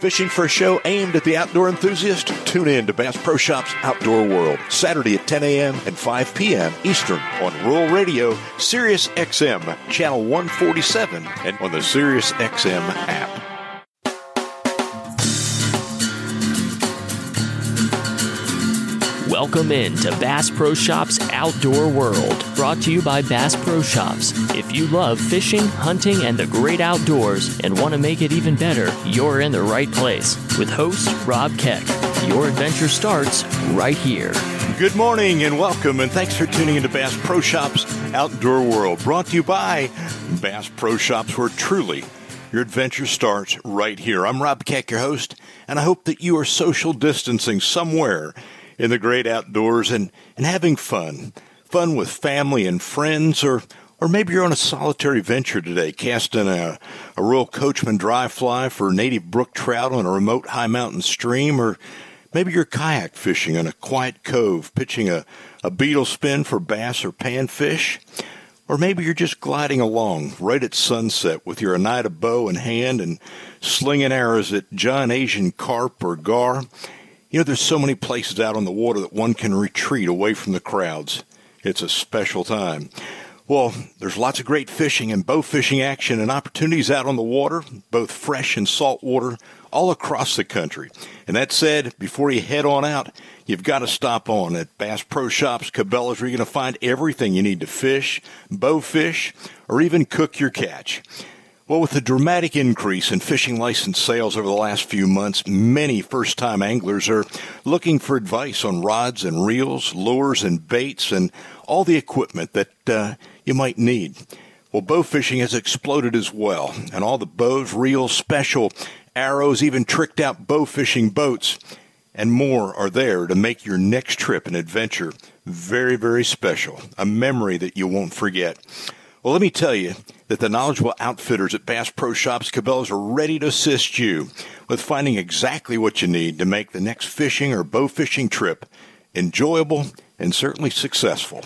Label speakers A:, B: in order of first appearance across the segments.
A: Fishing for a show aimed at the outdoor enthusiast? Tune in to Bass Pro Shops Outdoor World, Saturday at 10 a.m. and 5 p.m. Eastern on Rural Radio, Sirius XM, Channel 147, and on the Sirius XM app.
B: Welcome in to Bass Pro Shops Outdoor World, brought to you by Bass Pro Shops. If you love fishing, hunting, and the great outdoors and want to make it even better, you're in the right place. With host Rob Keck, your adventure starts right here.
A: Good morning and welcome, and thanks for tuning into Bass Pro Shops Outdoor World, brought to you by Bass Pro Shops, where truly your adventure starts right here. I'm Rob Keck, your host, and I hope that you are social distancing somewhere in the great outdoors and, and having fun. Fun with family and friends, or, or maybe you're on a solitary venture today, casting a, a Royal Coachman dry fly for native brook trout on a remote high mountain stream, or maybe you're kayak fishing in a quiet cove, pitching a, a beetle spin for bass or panfish. Or maybe you're just gliding along right at sunset with your Oneida bow in hand and slinging arrows at John Asian carp or gar. You know, there's so many places out on the water that one can retreat away from the crowds. It's a special time. Well, there's lots of great fishing and bow fishing action and opportunities out on the water, both fresh and salt water, all across the country. And that said, before you head on out, you've got to stop on at Bass Pro Shops, Cabela's, where you're going to find everything you need to fish, bow fish, or even cook your catch. Well, with the dramatic increase in fishing license sales over the last few months, many first time anglers are looking for advice on rods and reels, lures and baits, and all the equipment that uh, you might need. Well, bow fishing has exploded as well, and all the bows, reels, special arrows, even tricked out bow fishing boats, and more are there to make your next trip an adventure very, very special, a memory that you won't forget. Well, let me tell you that the knowledgeable outfitters at Bass Pro Shops Cabela's are ready to assist you with finding exactly what you need to make the next fishing or bow fishing trip enjoyable and certainly successful.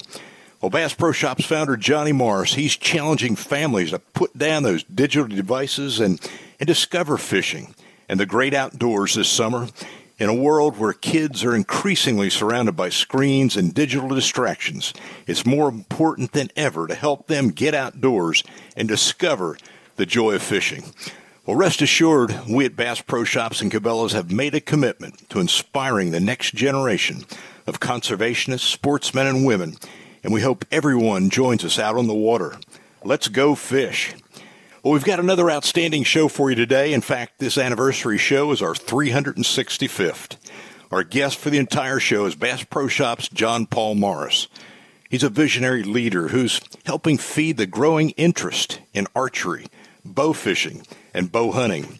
A: Well, Bass Pro Shops founder Johnny Morris, he's challenging families to put down those digital devices and, and discover fishing and the great outdoors this summer. In a world where kids are increasingly surrounded by screens and digital distractions, it's more important than ever to help them get outdoors and discover the joy of fishing. Well, rest assured, we at Bass Pro Shops and Cabela's have made a commitment to inspiring the next generation of conservationists, sportsmen, and women, and we hope everyone joins us out on the water. Let's go fish. Well, we've got another outstanding show for you today. In fact, this anniversary show is our 365th. Our guest for the entire show is Bass Pro Shops John Paul Morris. He's a visionary leader who's helping feed the growing interest in archery, bow fishing, and bow hunting.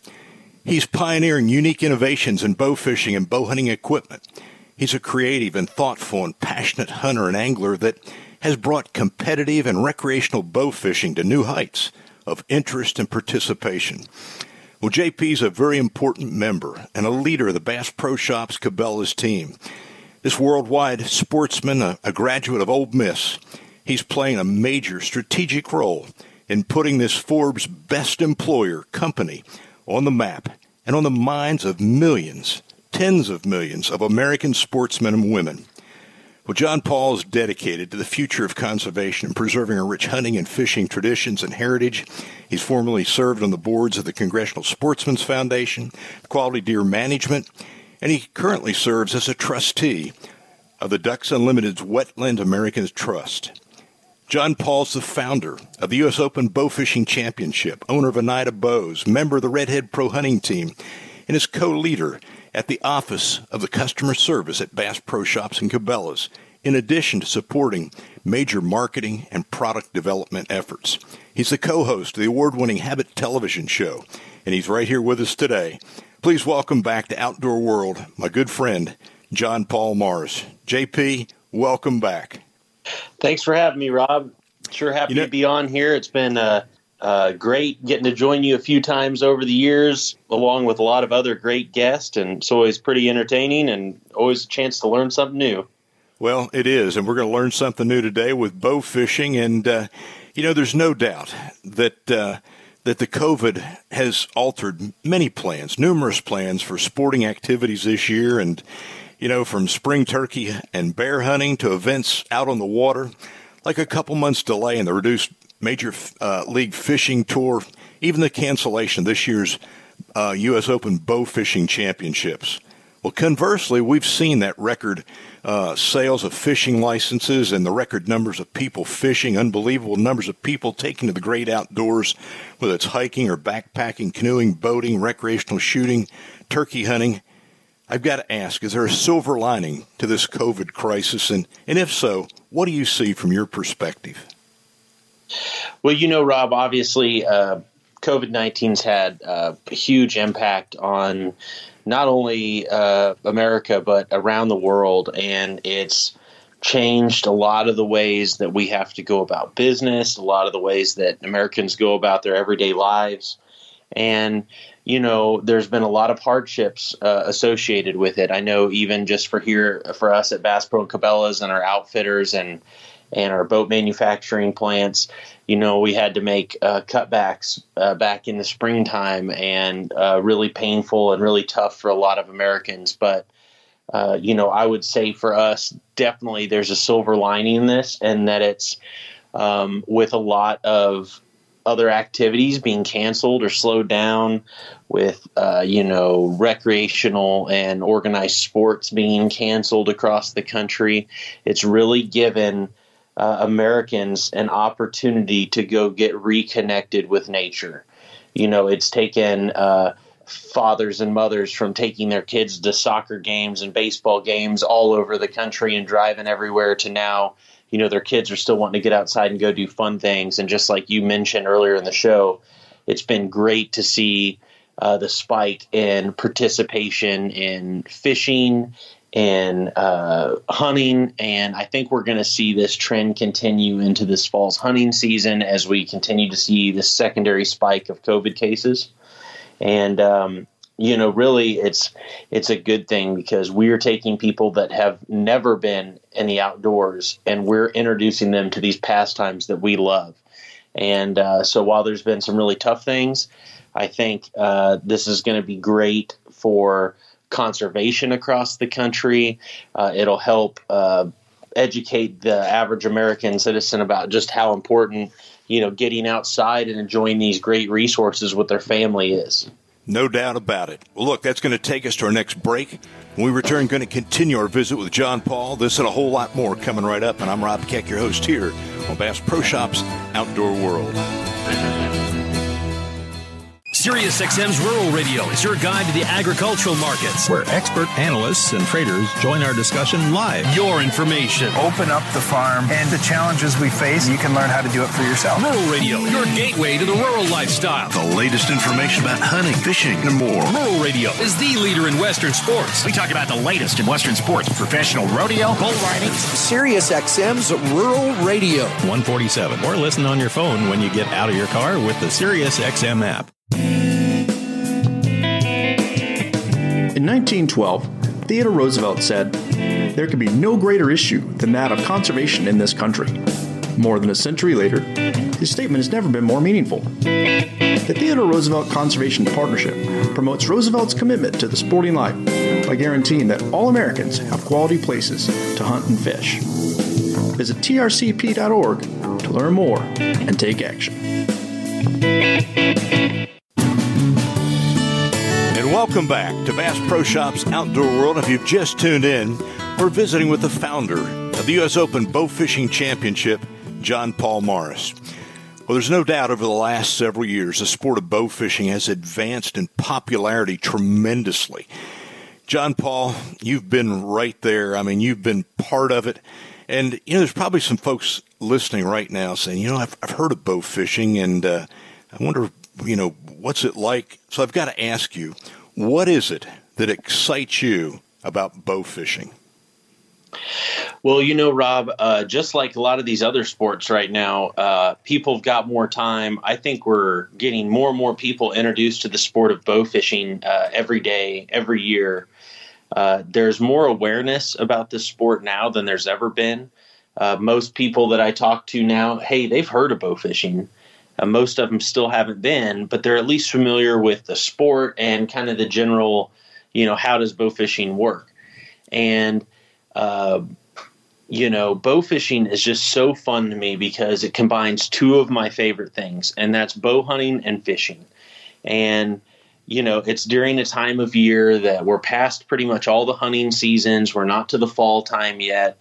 A: He's pioneering unique innovations in bow fishing and bow hunting equipment. He's a creative and thoughtful and passionate hunter and angler that has brought competitive and recreational bow fishing to new heights of interest and participation. Well, JP is a very important member and a leader of the Bass Pro Shops Cabela's team. This worldwide sportsman, a, a graduate of Ole Miss, he's playing a major strategic role in putting this Forbes Best Employer company on the map and on the minds of millions, tens of millions of American sportsmen and women. Well, John Paul is dedicated to the future of conservation and preserving our rich hunting and fishing traditions and heritage. He's formerly served on the boards of the Congressional Sportsmen's Foundation, Quality Deer Management, and he currently serves as a trustee of the Ducks Unlimited's Wetlands America Trust. John Paul's the founder of the U.S. Open Bow Fishing Championship, owner of Oneida Bows, member of the Redhead Pro Hunting Team, and is co-leader at the Office of the Customer Service at Bass Pro Shops and Cabela's, in addition to supporting major marketing and product development efforts. He's the co-host of the award-winning Habit television show, and he's right here with us today. Please welcome back to Outdoor World my good friend, John Paul Morris. JP, welcome back.
C: Thanks for having me, Rob. Sure happy you know, to be on here. It's been uh, uh, great getting to join you a few times over the years, along with a lot of other great guests, and it's always pretty entertaining and always a chance to learn something new.
A: Well, it is, and we're going to learn something new today with bow fishing. And uh, you know, there's no doubt that uh, that the COVID has altered many plans, numerous plans for sporting activities this year, and you know, from spring turkey and bear hunting to events out on the water, like a couple months delay in the reduced major uh, league fishing tour, even the cancellation of this year's uh, U.S. Open bow fishing championships. Well, conversely, we've seen that record uh, sales of fishing licenses and the record numbers of people fishing, unbelievable numbers of people taking to the great outdoors, whether it's hiking or backpacking, canoeing, boating, recreational shooting, turkey hunting. I've got to ask, is there a silver lining to this COVID crisis? And, and if so, what do you see from your perspective?
C: Well, you know, Rob, obviously, uh, COVID 19's had uh, a huge impact on not only uh, America but around the world, and it's changed a lot of the ways that we have to go about business, a lot of the ways that Americans go about their everyday lives, and you know, there's been a lot of hardships uh, associated with it. I know even just for here for us at Bass Pro and Cabela's and our outfitters and and our boat manufacturing plants, you know, we had to make uh, cutbacks uh, back in the springtime and uh, really painful and really tough for a lot of Americans. But, uh, you know, I would say for us, definitely there's a silver lining in this, and that it's um, with a lot of other activities being canceled or slowed down, with, uh, you know, recreational and organized sports being canceled across the country. It's really given uh, Americans an opportunity to go get reconnected with nature. You know, it's taken uh, fathers and mothers from taking their kids to soccer games and baseball games all over the country and driving everywhere to now, you know, their kids are still wanting to get outside and go do fun things. And just like you mentioned earlier in the show, it's been great to see uh, the spike in participation in fishing in uh, hunting, and I think we're going to see this trend continue into this fall's hunting season as we continue to see the secondary spike of COVID cases. And um, you know, really, it's it's a good thing because we are taking people that have never been in the outdoors, and we're introducing them to these pastimes that we love. And uh, so, while there's been some really tough things, I think uh, this is going to be great for conservation across the country. Uh, it'll help uh, educate the average American citizen about just how important you know getting outside and enjoying these great resources with their family is.
A: No doubt about it. Well, look, that's going to take us to our next break. When we return, going to continue our visit with John Paul. This and a whole lot more coming right up. And I'm Rob Keck, your host here on Bass Pro Shops Outdoor World.
D: SiriusXM's Rural Radio is your guide to the agricultural markets,
E: where expert analysts and traders join our discussion live.
D: Your information.
F: Open up the farm and the challenges we face. You can learn how to do it for yourself.
D: Rural Radio, your gateway to the rural lifestyle.
A: The latest information about hunting, fishing, and more.
D: Rural Radio is the leader in Western sports.
G: We talk about the latest in Western sports, professional rodeo, bull riding.
H: SiriusXM's Rural Radio.
E: 147. Or listen on your phone when you get out of your car with the SiriusXM app.
I: In 1912, Theodore Roosevelt said, There can be no greater issue than that of conservation in this country. More than a century later, his statement has never been more meaningful. The Theodore Roosevelt Conservation Partnership promotes Roosevelt's commitment to the sporting life by guaranteeing that all Americans have quality places to hunt and fish. Visit trcp.org to learn more and take action.
A: Welcome back to Bass Pro Shops Outdoor World. If you've just tuned in, we're visiting with the founder of the U.S. Open Bow Fishing Championship, John Paul Morris. Well, there's no doubt over the last several years, the sport of bow fishing has advanced in popularity tremendously. John Paul, you've been right there. I mean, you've been part of it. And, you know, there's probably some folks listening right now saying, you know, I've, I've heard of bow fishing and uh, I wonder, you know, what's it like? So I've got to ask you, what is it that excites you about bow fishing?
C: Well, you know, Rob, uh, just like a lot of these other sports right now, uh, people have got more time. I think we're getting more and more people introduced to the sport of bow fishing uh, every day, every year. Uh, there's more awareness about this sport now than there's ever been. Uh, most people that I talk to now, hey, they've heard of bow fishing. Uh, most of them still haven't been, but they're at least familiar with the sport and kind of the general, you know, how does bow fishing work? And, uh, you know, bow fishing is just so fun to me because it combines two of my favorite things, and that's bow hunting and fishing. And, you know, it's during a time of year that we're past pretty much all the hunting seasons. We're not to the fall time yet,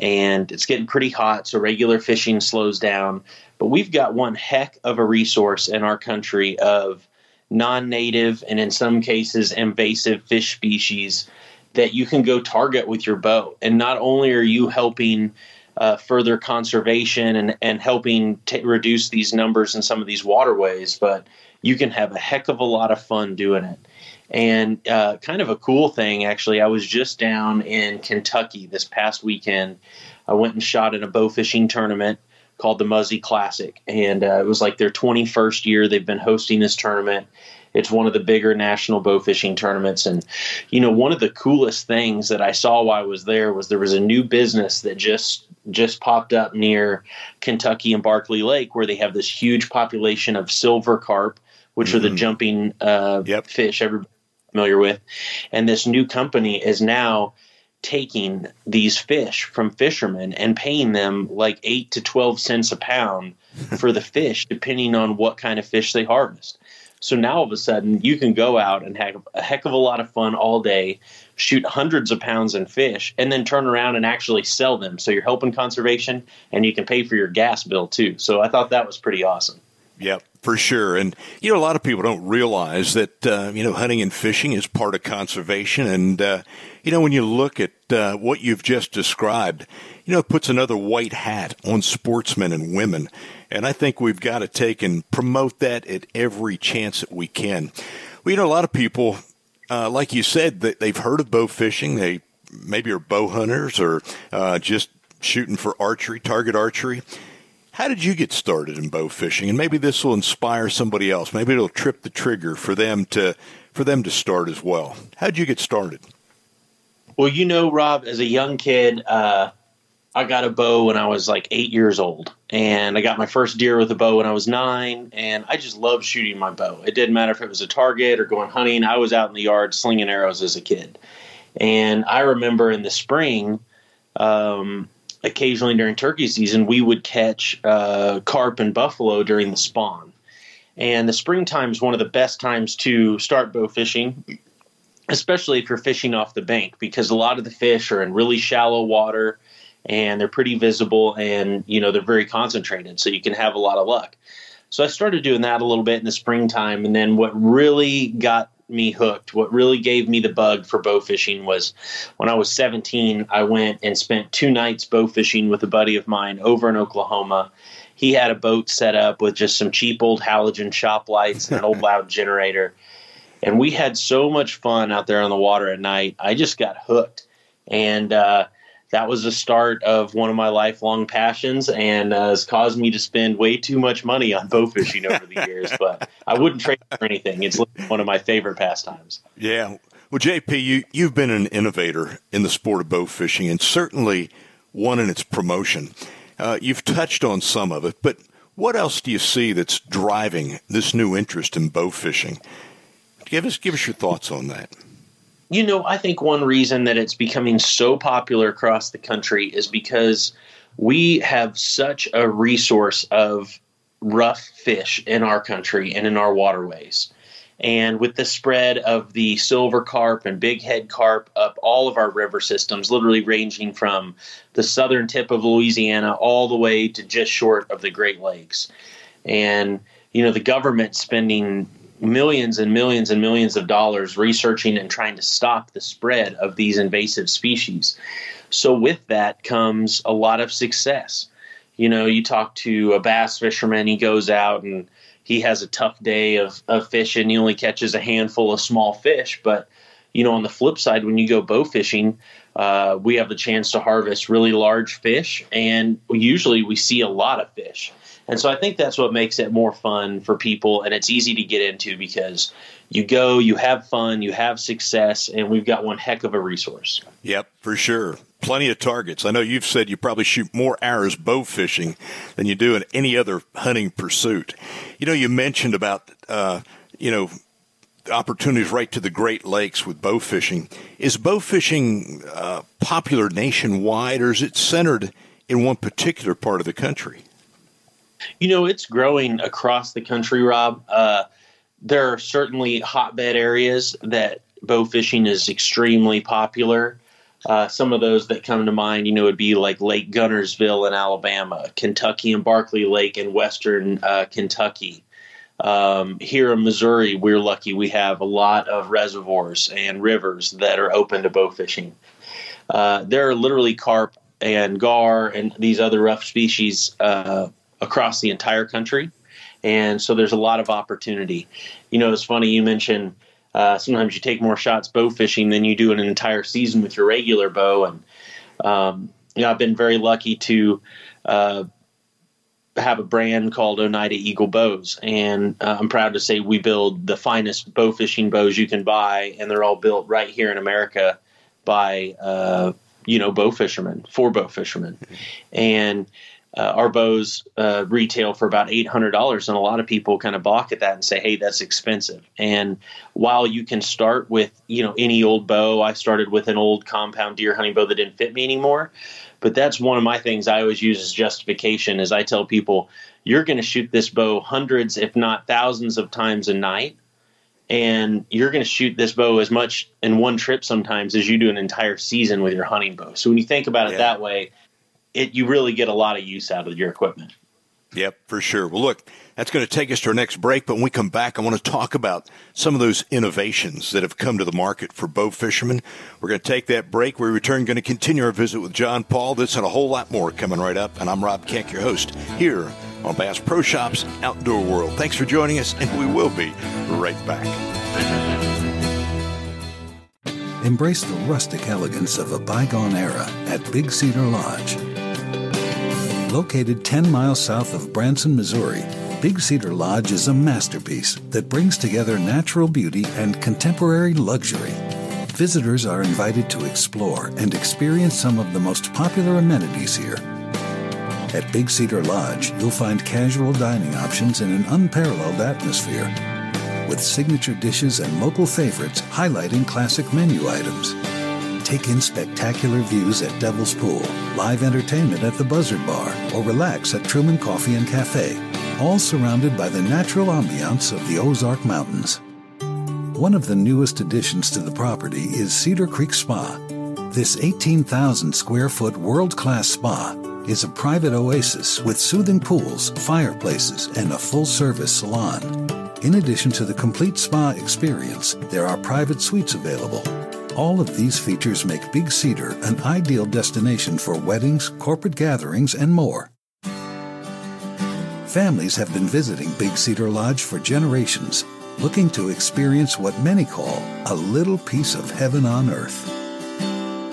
C: and it's getting pretty hot, so regular fishing slows down. But we've got one heck of a resource in our country of non native and in some cases invasive fish species that you can go target with your bow. And not only are you helping uh, further conservation and, and helping t- reduce these numbers in some of these waterways, but you can have a heck of a lot of fun doing it. And uh, kind of a cool thing, actually, I was just down in Kentucky this past weekend. I went and shot in a bow fishing tournament called the Muzzy Classic, and uh, it was like their 21st year they've been hosting this tournament. It's one of the bigger national bow fishing tournaments. And, you know, one of the coolest things that I saw while I was there was there was a new business that just just popped up near Kentucky and Barkley Lake where they have this huge population of silver carp, which mm-hmm. are the mm-hmm. jumping uh, yep. fish everybody's familiar with. And this new company is now taking these fish from fishermen and paying them like 8 to 12 cents a pound for the fish depending on what kind of fish they harvest. So now all of a sudden you can go out and have a heck of a lot of fun all day, shoot hundreds of pounds in fish, and then turn around and actually sell them. So you're helping conservation and you can pay for your gas bill too. So I thought that was pretty awesome.
A: Yep, for sure. And, you know, a lot of people don't realize that, uh, you know, hunting and fishing is part of conservation. And, uh, you know, when you look at uh, what you've just described, you know, it puts another white hat on sportsmen and women. And I think we've got to take and promote that at every chance that we can. Well, you know, a lot of people, uh, like you said, that they've heard of bow fishing. They maybe are bow hunters or uh, just shooting for archery, target archery. How did you get started in bow fishing? And maybe this will inspire somebody else. Maybe it'll trip the trigger for them to for them to start as well. How did you get started?
C: Well, you know, Rob, as a young kid, uh, I got a bow when I was like eight years old, and I got my first deer with a bow when I was nine, and I just loved shooting my bow. It didn't matter if it was a target or going hunting. I was out in the yard slinging arrows as a kid, and I remember in the spring. Um, occasionally during turkey season, we would catch uh, carp and buffalo during the spawn. And the springtime is one of the best times to start bow fishing, especially if you're fishing off the bank, because a lot of the fish are in really shallow water and they're pretty visible and you know they're very concentrated, so you can have a lot of luck. So I started doing that a little bit in the springtime, and then what really got me hooked. What really gave me the bug for bow fishing was when I was 17, I went and spent two nights bow fishing with a buddy of mine over in Oklahoma. He had a boat set up with just some cheap old halogen shop lights and an old loud generator. And we had so much fun out there on the water at night. I just got hooked. And uh, that was the start of one of my lifelong passions and uh, has caused me to spend way too much money on bow fishing over the years. But I wouldn't trade it for anything. It's one of my favorite pastimes.
A: Yeah. Well, JP, you, you've been an innovator in the sport of bow fishing and certainly one in its promotion. Uh, you've touched on some of it, but what else do you see that's driving this new interest in bow fishing? Give us, give us your thoughts on that.
C: You know, I think one reason that it's becoming so popular across the country is because we have such a resource of rough fish in our country and in our waterways. And with the spread of the silver carp and big head carp up all of our river systems, literally ranging from the southern tip of Louisiana all the way to just short of the Great Lakes. And, you know, the government spending millions and millions and millions of dollars researching and trying to stop the spread of these invasive species. So, with that comes a lot of success. You know, you talk to a bass fisherman, he goes out and he has a tough day of, of fishing. He only catches a handful of small fish. But, you know, on the flip side, when you go bow fishing, uh, we have the chance to harvest really large fish. And usually we see a lot of fish And so I think that's what makes it more fun for people, and it's easy to get into because you go, you have fun, you have success, and we've got one heck of a resource.
A: Yep, for sure. Plenty of targets. I know you've said you probably shoot more arrows bow fishing than you do in any other hunting pursuit. You know, you mentioned about, uh, you know, opportunities right to the Great Lakes with bow fishing. Is bow fishing uh, popular nationwide, or is it centered in one particular part of the country?
C: You know, it's growing across the country, Rob. Uh, there are certainly hotbed areas that bow fishing is extremely popular. Uh, some of those that come to mind, you know, would be like Lake Guntersville in Alabama, Kentucky and Barkley Lake in western uh, Kentucky. Um, here in Missouri, we're lucky we have a lot of reservoirs and rivers that are open to bow fishing. Uh, there are literally carp and gar and these other rough species uh, across the entire country. And so there's a lot of opportunity. You know, it's funny you mentioned uh, sometimes you take more shots bow fishing than you do in an entire season with your regular bow, and um, you know I've been very lucky to uh, have a brand called Oneida Eagle Bows, and uh, I'm proud to say we build the finest bow fishing bows you can buy, and they're all built right here in America by uh, you know bow fishermen for bow fishermen, and uh, our bows uh, retail for about eight hundred dollars, and a lot of people kind of balk at that and say, "Hey, that's expensive." And while you can start with you know any old bow, I started with an old compound deer hunting bow that didn't fit me anymore. But that's one of my things I always use as justification. Is I tell people, "You're going to shoot this bow hundreds, if not thousands, of times a night." And you're going to shoot this bow as much in one trip sometimes as you do an entire season with your hunting bow. So when you think about it yeah. that way, it you really get a lot of use out of your equipment.
A: Yep, for sure. Well, look, that's going to take us to our next break. But when we come back, I want to talk about some of those innovations that have come to the market for bow fishermen. We're going to take that break. We return, going to continue our visit with John Paul. This and a whole lot more coming right up. And I'm Rob Keck, your host, here on Bass Pro Shops Outdoor World. Thanks for joining us, and we will be right back.
J: Embrace the rustic elegance of a bygone era at Big Cedar Lodge. Located 10 miles south of Branson, Missouri, Big Cedar Lodge is a masterpiece that brings together natural beauty and contemporary luxury. Visitors are invited to explore and experience some of the most popular amenities here. At Big Cedar Lodge, you'll find casual dining options in an unparalleled atmosphere, with signature dishes and local favorites highlighting classic menu items. Take in spectacular views at Devil's Pool, live entertainment at the Buzzard Bar, or relax at Truman Coffee and Cafe, all surrounded by the natural ambiance of the Ozark Mountains. One of the newest additions to the property is Cedar Creek Spa. This 18,000 square foot world class spa is a private oasis with soothing pools, fireplaces, and a full service salon. In addition to the complete spa experience, there are private suites available all of these features make Big Cedar an ideal destination for weddings, corporate gatherings, and more. Families have been visiting Big Cedar Lodge for generations, looking to experience what many call a little piece of heaven on earth.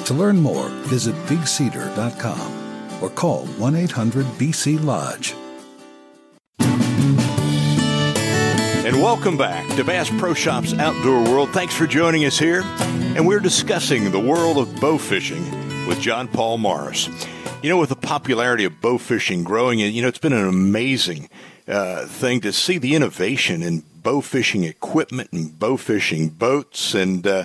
J: To learn more, visit bigcedar.com or call 1 800 BC Lodge.
A: And welcome back to Bass Pro Shops Outdoor World. Thanks for joining us here. And we're discussing the world of bow fishing with John Paul Morris. You know, with the popularity of bow fishing growing, you know, it's been an amazing uh, thing to see the innovation in bow fishing equipment and bow fishing boats. And, uh,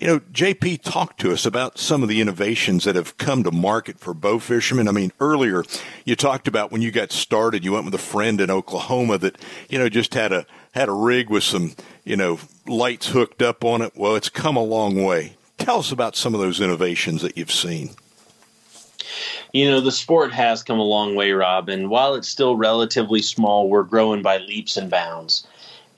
A: you know, JP talked to us about some of the innovations that have come to market for bow fishermen. I mean, earlier you talked about when you got started, you went with a friend in Oklahoma that, you know, just had a, had a rig with some, you know, lights hooked up on it. Well, it's come a long way. Tell us about some of those innovations that you've seen.
C: You know, the sport has come a long way, Rob, and while it's still relatively small, we're growing by leaps and bounds.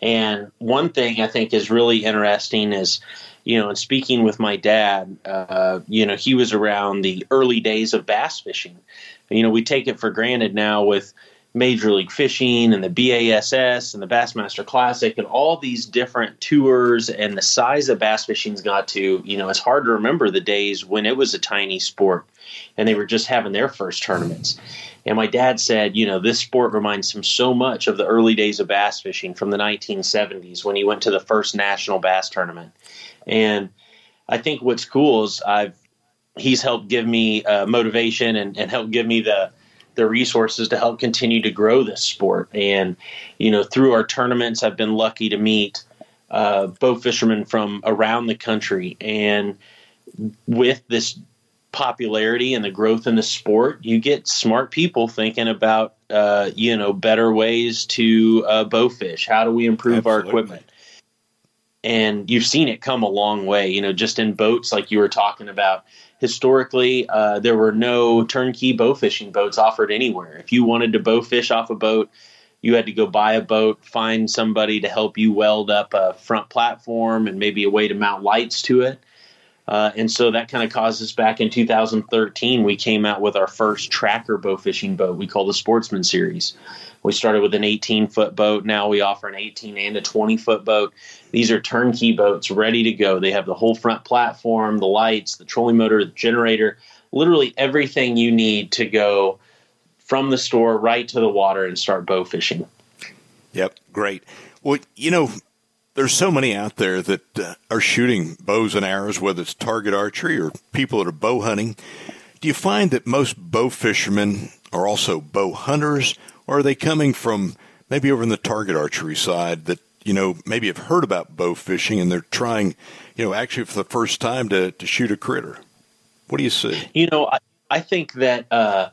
C: And one thing I think is really interesting is you know, in speaking with my dad, uh, you know, he was around the early days of bass fishing. You know, we take it for granted now with Major League Fishing and the BASS and the Bassmaster Classic and all these different tours and the size of bass fishing's got to, you know, it's hard to remember the days when it was a tiny sport and they were just having their first tournaments. And my dad said, you know, this sport reminds him so much of the early days of bass fishing from the 1970s when he went to the first national bass tournament. And I think what's cool is I've he's helped give me uh, motivation and, and helped give me the the resources to help continue to grow this sport. And, you know, through our tournaments, I've been lucky to meet uh, bow fishermen from around the country. And with this popularity and the growth in the sport, you get smart people thinking about, uh, you know, better ways to uh, bow fish. How do we improve Absolutely. our equipment? And you've seen it come a long way, you know, just in boats like you were talking about historically, uh, there were no turnkey bow fishing boats offered anywhere. If you wanted to bow fish off a boat, you had to go buy a boat, find somebody to help you weld up a front platform and maybe a way to mount lights to it. Uh, and so that kind of caused us back in 2013. We came out with our first tracker bow fishing boat we call the Sportsman Series. We started with an 18 foot boat. Now we offer an 18 and a 20 foot boat. These are turnkey boats ready to go. They have the whole front platform, the lights, the trolling motor, the generator, literally everything you need to go from the store right to the water and start bow fishing.
A: Yep, great. Well, you know, there's so many out there that uh, are shooting bows and arrows, whether it's target archery or people that are bow hunting. Do you find that most bow fishermen are also bow hunters, or are they coming from maybe over in the target archery side that you know maybe have heard about bow fishing and they're trying, you know, actually for the first time to to shoot a critter? What do you see?
C: You know, I, I think that uh,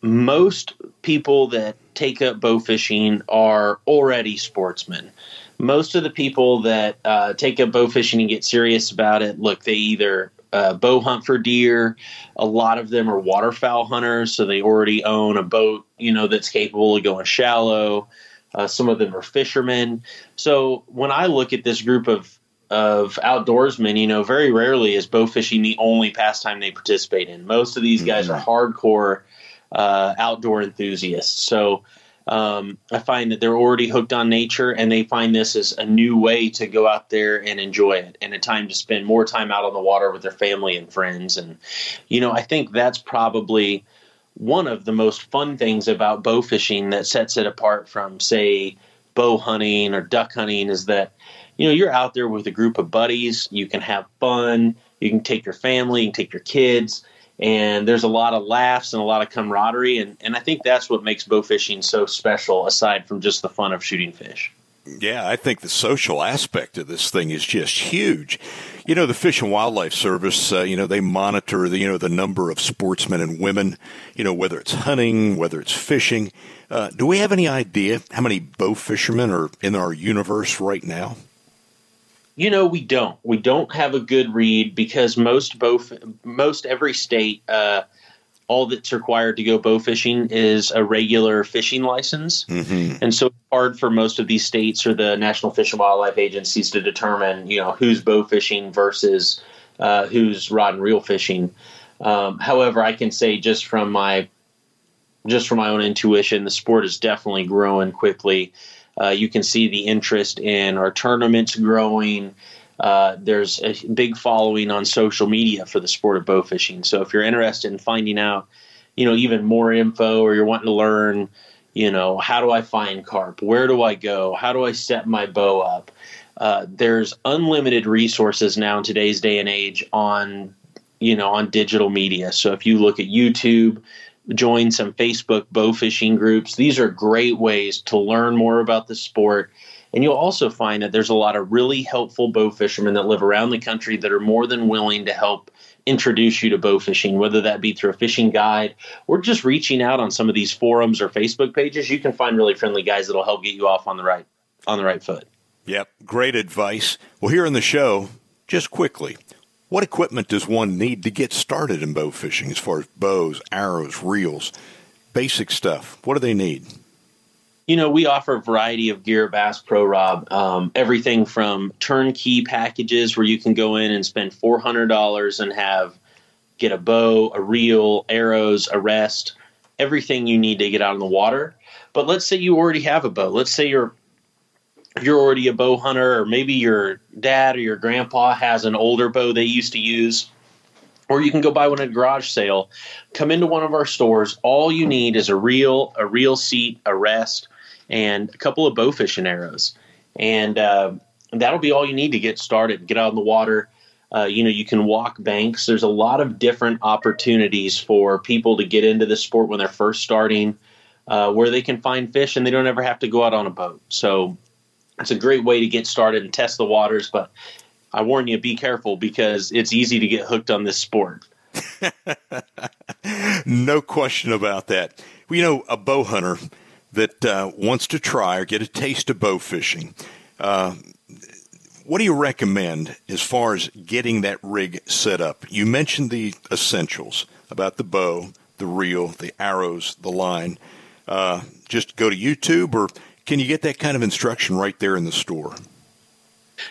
C: most people that take up bow fishing are already sportsmen. Most of the people that uh, take up bow fishing and get serious about it, look, they either uh, bow hunt for deer. A lot of them are waterfowl hunters, so they already own a boat, you know, that's capable of going shallow. Uh, some of them are fishermen. So when I look at this group of of outdoorsmen, you know, very rarely is bow fishing the only pastime they participate in. Most of these guys mm-hmm. are hardcore uh, outdoor enthusiasts. So um, I find that they're already hooked on nature and they find this as a new way to go out there and enjoy it and a time to spend more time out on the water with their family and friends. And, you know, I think that's probably one of the most fun things about bow fishing that sets it apart from, say, bow hunting or duck hunting is that, you know, you're out there with a group of buddies, you can have fun, you can take your family, you can take your kids and there's a lot of laughs and a lot of camaraderie and, and i think that's what makes bow fishing so special aside from just the fun of shooting fish
A: yeah, I think the social aspect of this thing is just huge. You know, the Fish and Wildlife Service, uh, you know, they monitor the, you know, the number of sportsmen and women, you know, whether it's hunting, whether it's fishing. Uh, do we have any idea how many bow fishermen are in our universe right now?
C: You know, we don't. We don't have a good read because most both most every state, uh, all that's required to go bow fishing is a regular fishing license, mm-hmm. and so it's hard for most of these states or the National Fish and Wildlife agencies to determine, you know, who's bow fishing versus uh, who's rod and reel fishing. Um, however, I can say just from my just from my own intuition, the sport is definitely growing quickly. Uh, you can see the interest in our tournaments growing. Uh, there's a big following on social media for the sport of bow fishing. So if you're interested in finding out, you know, even more info, or you're wanting to learn, you know, how do I find carp? Where do I go? How do I set my bow up? Uh, there's unlimited resources now in today's day and age on, you know, on digital media. So if you look at YouTube, join some Facebook bow fishing groups. These are great ways to learn more about the sport. And you'll also find that there's a lot of really helpful bow fishermen that live around the country that are more than willing to help introduce you to bow fishing, whether that be through a fishing guide or just reaching out on some of these forums or Facebook pages. You can find really friendly guys that'll help get you off on the right on the right foot.
A: Yep, great advice. Well, here in the show, just quickly, what equipment does one need to get started in bow fishing as far as bows, arrows, reels, basic stuff? What do they need?
C: You know, we offer a variety of gear Bass Pro Rob. Um, everything from turnkey packages where you can go in and spend $400 and have get a bow, a reel, arrows, a rest, everything you need to get out on the water. But let's say you already have a bow. Let's say you're you're already a bow hunter, or maybe your dad or your grandpa has an older bow they used to use, or you can go buy one at a garage sale. Come into one of our stores. All you need is a reel, a reel seat, a rest, and a couple of bow fishing arrows, and, uh, that'll be all you need to get started. Get out in the water. Uh, you know, you can walk banks. There's a lot of different opportunities for people to get into the sport when they're first starting, uh, where they can find fish and they don't ever have to go out on a boat. So it's a great way to get started and test the waters. But I warn you, be careful because it's easy to get hooked on this sport.
A: no question about that. You know, a bow hunter that uh, wants to try or get a taste of bow fishing. Uh, what do you recommend as far as getting that rig set up? You mentioned the essentials about the bow, the reel, the arrows, the line. Uh, just go to YouTube or can you get that kind of instruction right there in the store?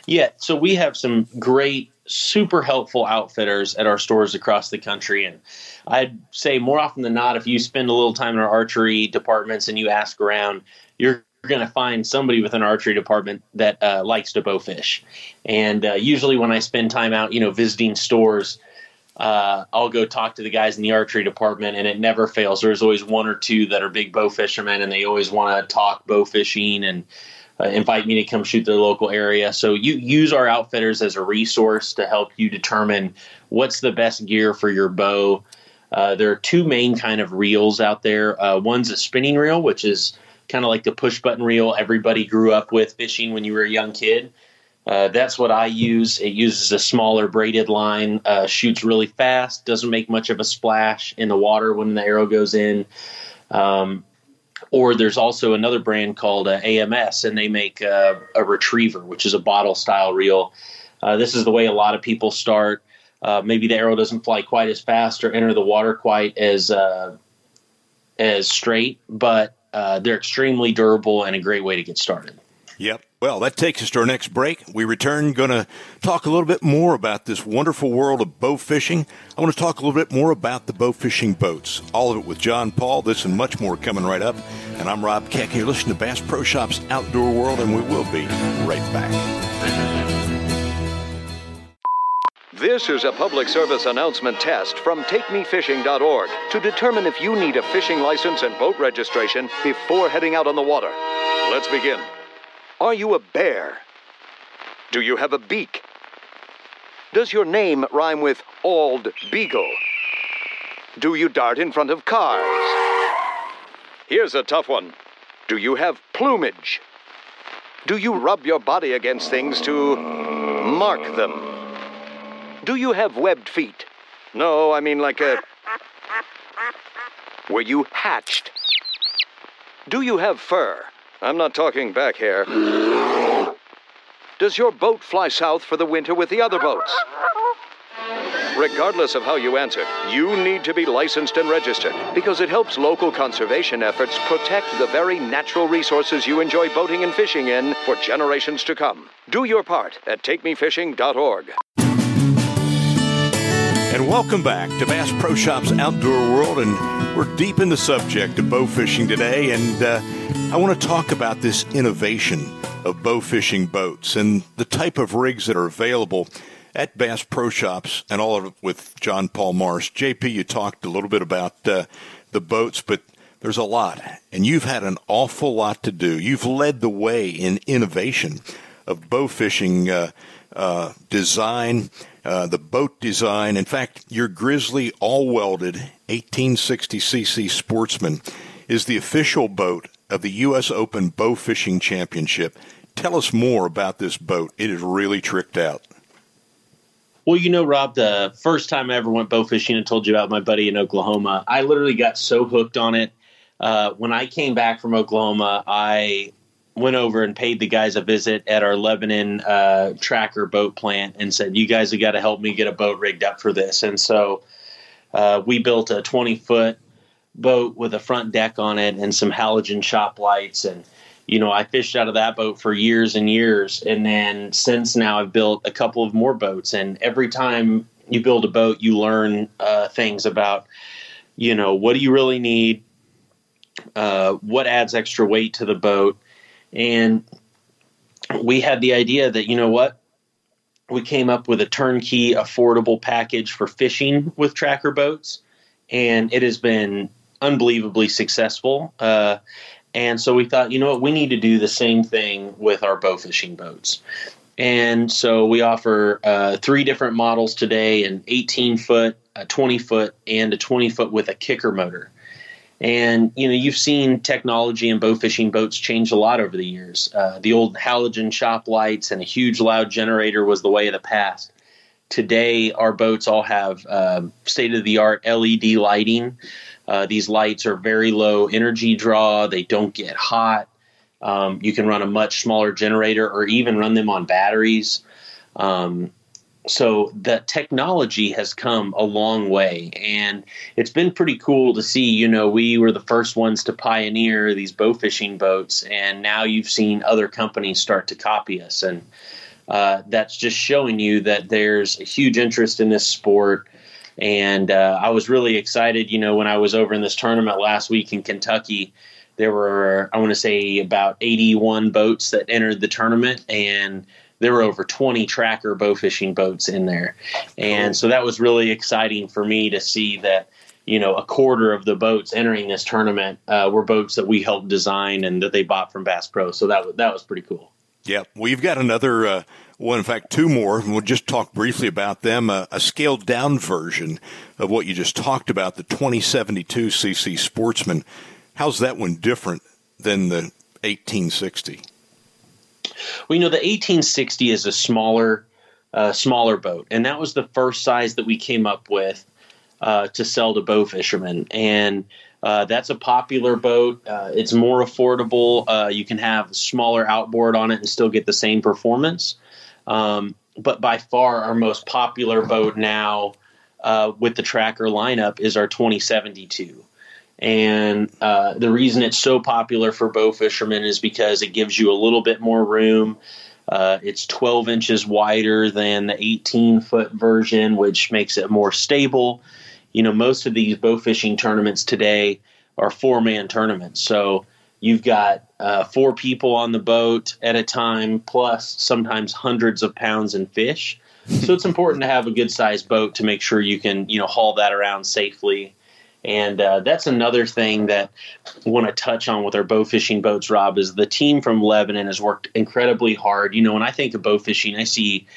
C: Yeah, so we have some great, super helpful outfitters at our stores across the country. And I'd say more often than not, if you spend a little time in our archery departments and you ask around, you're going to find somebody with an archery department that uh, likes to bow fish. And uh, usually, when I spend time out, you know, visiting stores, uh, I'll go talk to the guys in the archery department, and it never fails. There's always one or two that are big bow fishermen, and they always want to talk bow fishing and uh, invite me to come shoot their local area. So you use our outfitters as a resource to help you determine what's the best gear for your bow. Uh, there are two main kind of reels out there. Uh, one's a spinning reel, which is kind of like the push button reel everybody grew up with fishing when you were a young kid. Uh, that's what I use. It uses a smaller braided line, uh, shoots really fast, doesn't make much of a splash in the water when the arrow goes in. Um, or there's also another brand called uh, AMS, and they make uh, a retriever, which is a bottle style reel. Uh, this is the way a lot of people start. Maybe the arrow doesn't fly quite as fast or enter the water quite as as straight, but they're extremely durable and a great way to get started.
A: Yep. Well, that takes us to our next break. We return, going to talk a little bit more about this wonderful world of bow fishing. I want to talk a little bit more about the bow fishing boats. All of it with John Paul. This and much more coming right up. And I'm Rob Keck. You're listening to Bass Pro Shops Outdoor World, and we will be right back.
K: This is a public service announcement test from TakeMeFishing.org to determine if you need a fishing license and boat registration before heading out on the water. Let's begin. Are you a bear? Do you have a beak? Does your name rhyme with Ald Beagle? Do you dart in front of cars? Here's a tough one. Do you have plumage? Do you rub your body against things to mark them? Do you have webbed feet? No, I mean like a. Were you hatched? Do you have fur? I'm not talking back hair. Does your boat fly south for the winter with the other boats? Regardless of how you answer, you need to be licensed and registered because it helps local conservation efforts protect the very natural resources you enjoy boating and fishing in for generations to come. Do your part at takemefishing.org.
A: Welcome back to Bass Pro Shops Outdoor World, and we're deep in the subject of bow fishing today, and uh, I want to talk about this innovation of bow fishing boats and the type of rigs that are available at Bass Pro Shops and all of it with John Paul Morris. JP, you talked a little bit about uh, the boats, but there's a lot, and you've had an awful lot to do. You've led the way in innovation of bow fishing uh, uh, design, uh, the boat design. In fact, your Grizzly all welded 1860cc Sportsman is the official boat of the U.S. Open Bow Fishing Championship. Tell us more about this boat. It is really tricked out.
C: Well, you know, Rob, the first time I ever went bow fishing and told you about my buddy in Oklahoma, I literally got so hooked on it. Uh, when I came back from Oklahoma, I went over and paid the guys a visit at our Lebanon uh, tracker boat plant and said, "You guys have got to help me get a boat rigged up for this." And so uh, we built a 20 foot boat with a front deck on it and some halogen shop lights and you know i fished out of that boat for years and years. And then since now i've built a couple of more boats. And every time you build a boat you learn uh, things about you know what do you really need? Uh, what adds extra weight to the boat, and we had the idea that you know what? We came up with a turnkey affordable package for fishing with tracker boats and it has been unbelievably successful. Uh, and so we thought you know what? We need to do the same thing with our bow fishing boats. And so we offer uh, three different models today an 18 foot a 20 foot and a 20 foot with a kicker motor and you know, you've seen technology in bow fishing boats change a lot over the years. Uh, the old halogen shop lights and a huge loud generator was the way of the past. Today, our boats all have uh, state of the art LED lighting. Uh, these lights are very low energy draw. They don't get hot. Um, you can run a much smaller generator or even run them on batteries. Um, so the technology has come a long way and it's been pretty cool to see you know we were the first ones to pioneer these bow fishing boats and now you've seen other companies start to copy us. And uh, that's just showing you that there's a huge interest in this sport. And uh, i was really excited you know when i was over in this tournament last week in kentucky there were i want to say about 81 boats that entered the tournament and there were over 20 tracker bow fishing boats in there. And so that was really exciting for me to see that, you know, a quarter of the boats entering this tournament uh, were boats that we helped design and that they bought from Bass Pro. So that, that was pretty cool.
A: Yeah, we've got another uh, one. In fact, two more. We'll just talk briefly about them. Uh, a scaled down version of what you just talked about, the 2072 CC Sportsman. How's that one different than the 1860?
C: Well, you know, the 1860 is a smaller, uh, smaller boat, and that was the first size that we came up with uh, to sell to bow fishermen. And uh, that's a popular boat. Uh, it's more affordable. Uh, you can have a smaller outboard on it and still get the same performance. Um, but by far, our most popular boat now uh, with the tracker lineup is our 2072. And uh, the reason it's so popular for bow fishermen is because it gives you a little bit more room. Uh, it's 12 inches wider than the 18 foot version, which makes it more stable. You know, most of these bow fishing tournaments today are four man tournaments. So you've got uh, four people on the boat at a time, plus sometimes hundreds of pounds in fish. So it's important to have a good sized boat to make sure you can, you know, haul that around safely and uh, that's another thing that I want to touch on with our bow fishing boats, Rob, is the team from Lebanon has worked incredibly hard. You know, when I think of bow fishing, I see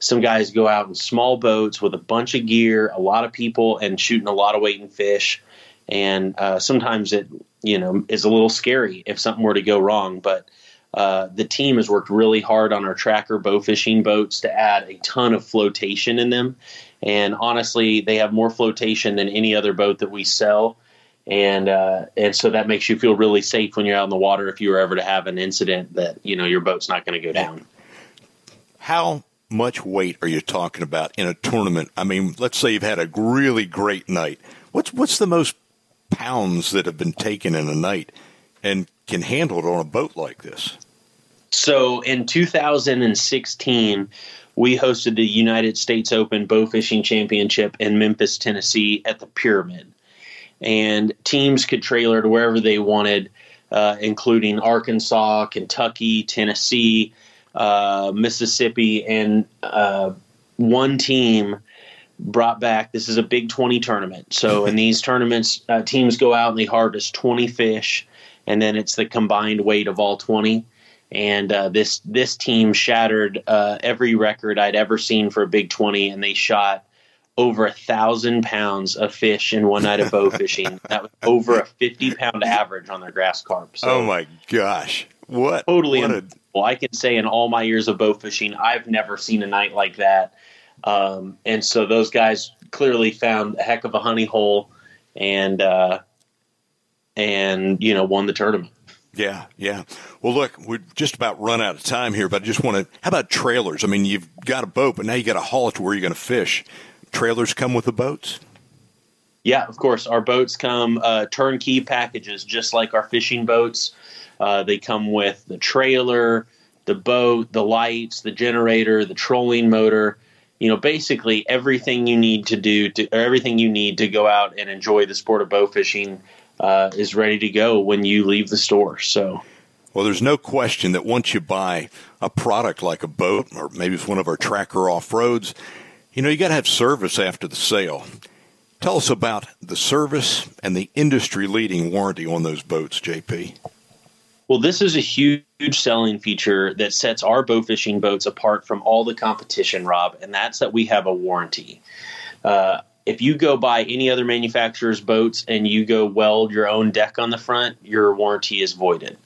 C: some guys go out in small boats with a bunch of gear, a lot of people, and shooting a lot of weight and fish. And uh, sometimes it, you know, is a little scary if something were to go wrong. But uh, the team has worked really hard on our tracker bow fishing boats to add a ton of flotation in them and honestly, they have more flotation than any other boat that we sell. And uh, and so that makes you feel really safe when you're out in the water. If you were ever to have an incident, that you know your boat's not going to go down.
A: How much weight are you talking about in a tournament? I mean, let's say you've had a really great night. What's what's the most pounds that have been taken in a night and can handle it on a boat like this?
C: So in 2016, we hosted the United States Open Bow Fishing Championship in Memphis, Tennessee at the Pyramid. And teams could trailer to wherever they wanted, uh, including Arkansas, Kentucky, Tennessee, uh, Mississippi, and uh, one team brought back this is a big 20 tournament. So in these tournaments, uh, teams go out and they harvest 20 fish, and then it's the combined weight of all 20 and uh, this this team shattered uh, every record I'd ever seen for a Big Twenty, and they shot over a thousand pounds of fish in one night of bow fishing. that was over a fifty pound average on their grass carp.
A: So oh my gosh! What
C: totally?
A: What
C: a, I can say in all my years of bow fishing, I've never seen a night like that. Um, and so those guys clearly found a heck of a honey hole, and uh, and you know won the tournament.
A: Yeah, yeah. Well, look, we're just about run out of time here, but I just want to. How about trailers? I mean, you've got a boat, but now you got to haul it to where you're going to fish. Trailers come with the boats.
C: Yeah, of course. Our boats come uh, turnkey packages, just like our fishing boats. Uh, they come with the trailer, the boat, the lights, the generator, the trolling motor. You know, basically everything you need to do to, or everything you need to go out and enjoy the sport of bow fishing uh, is ready to go when you leave the store. So.
A: Well, there's no question that once you buy a product like a boat, or maybe it's one of our tracker off roads, you know, you got to have service after the sale. Tell us about the service and the industry leading warranty on those boats, JP.
C: Well, this is a huge selling feature that sets our bow fishing boats apart from all the competition, Rob, and that's that we have a warranty. Uh, if you go buy any other manufacturer's boats and you go weld your own deck on the front, your warranty is voided.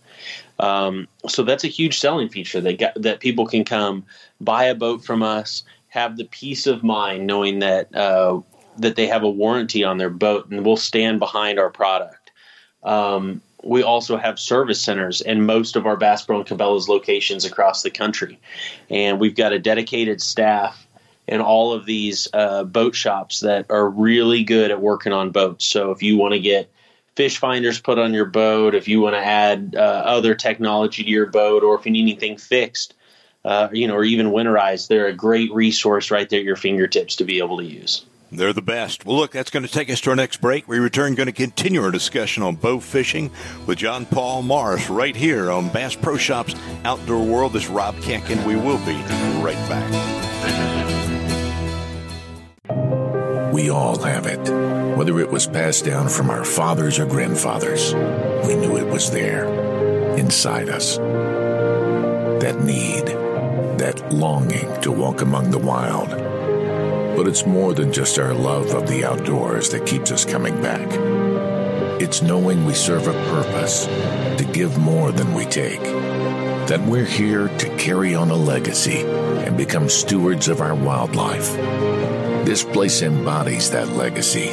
C: Um, so that's a huge selling feature that got, that people can come buy a boat from us, have the peace of mind knowing that uh, that they have a warranty on their boat, and we'll stand behind our product. Um, we also have service centers in most of our Bass Pro and Cabela's locations across the country, and we've got a dedicated staff in all of these uh, boat shops that are really good at working on boats. So if you want to get fish finders put on your boat, if you want to add uh, other technology to your boat, or if you need anything fixed, uh, you know, or even winterized, they're a great resource right there at your fingertips to be able to use.
A: They're the best. Well, look, that's going to take us to our next break. We return going to continue our discussion on bow fishing with John Paul Morris right here on Bass Pro Shops Outdoor World. This is Rob Keck, and we will be right back.
L: We all have it. Whether it was passed down from our fathers or grandfathers, we knew it was there, inside us. That need, that longing to walk among the wild. But it's more than just our love of the outdoors that keeps us coming back. It's knowing we serve a purpose to give more than we take. That we're here to carry on a legacy and become stewards of our wildlife this place embodies that legacy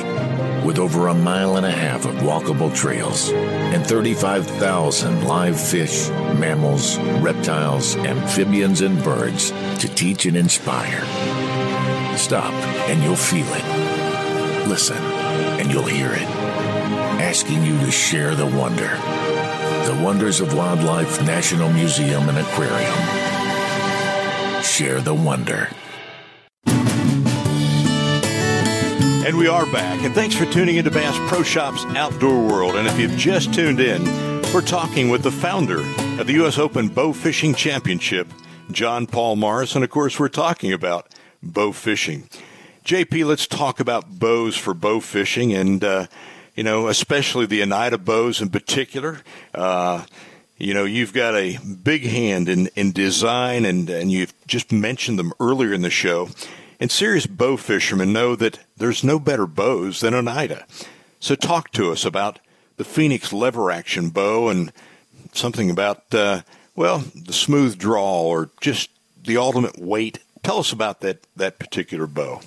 L: with over a mile and a half of walkable trails and 35,000 live fish, mammals, reptiles, amphibians, and birds to teach and inspire. Stop and you'll feel it. Listen and you'll hear it. Asking you to share the wonder. The Wonders of Wildlife National Museum and Aquarium. Share the wonder.
A: And we are back. And thanks for tuning into Bass Pro Shops Outdoor World. And if you've just tuned in, we're talking with the founder of the U.S. Open Bow Fishing Championship, John Paul Morris. And of course, we're talking about bow fishing. JP, let's talk about bows for bow fishing and, uh, you know, especially the Oneida bows in particular. Uh, you know, you've got a big hand in, in design, and, and you've just mentioned them earlier in the show. And serious bow fishermen know that there's no better bows than Oneida. So talk to us about the Phoenix lever action bow and something about, uh, well, the smooth draw or just the ultimate weight. Tell us about that, that particular bow.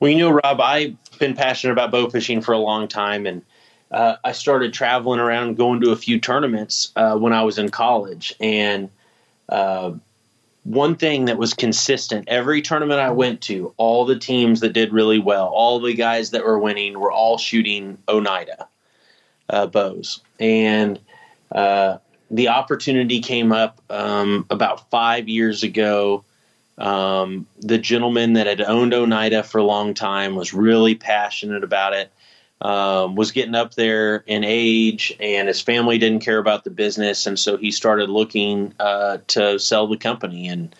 C: Well, you know, Rob, I've been passionate about bow fishing for a long time, and uh, I started traveling around, going to a few tournaments uh, when I was in college, and uh, one thing that was consistent every tournament I went to, all the teams that did really well, all the guys that were winning were all shooting Oneida uh, bows. And uh, the opportunity came up um, about five years ago. Um, the gentleman that had owned Oneida for a long time was really passionate about it um, was getting up there in age, and his family didn't care about the business, and so he started looking uh, to sell the company. And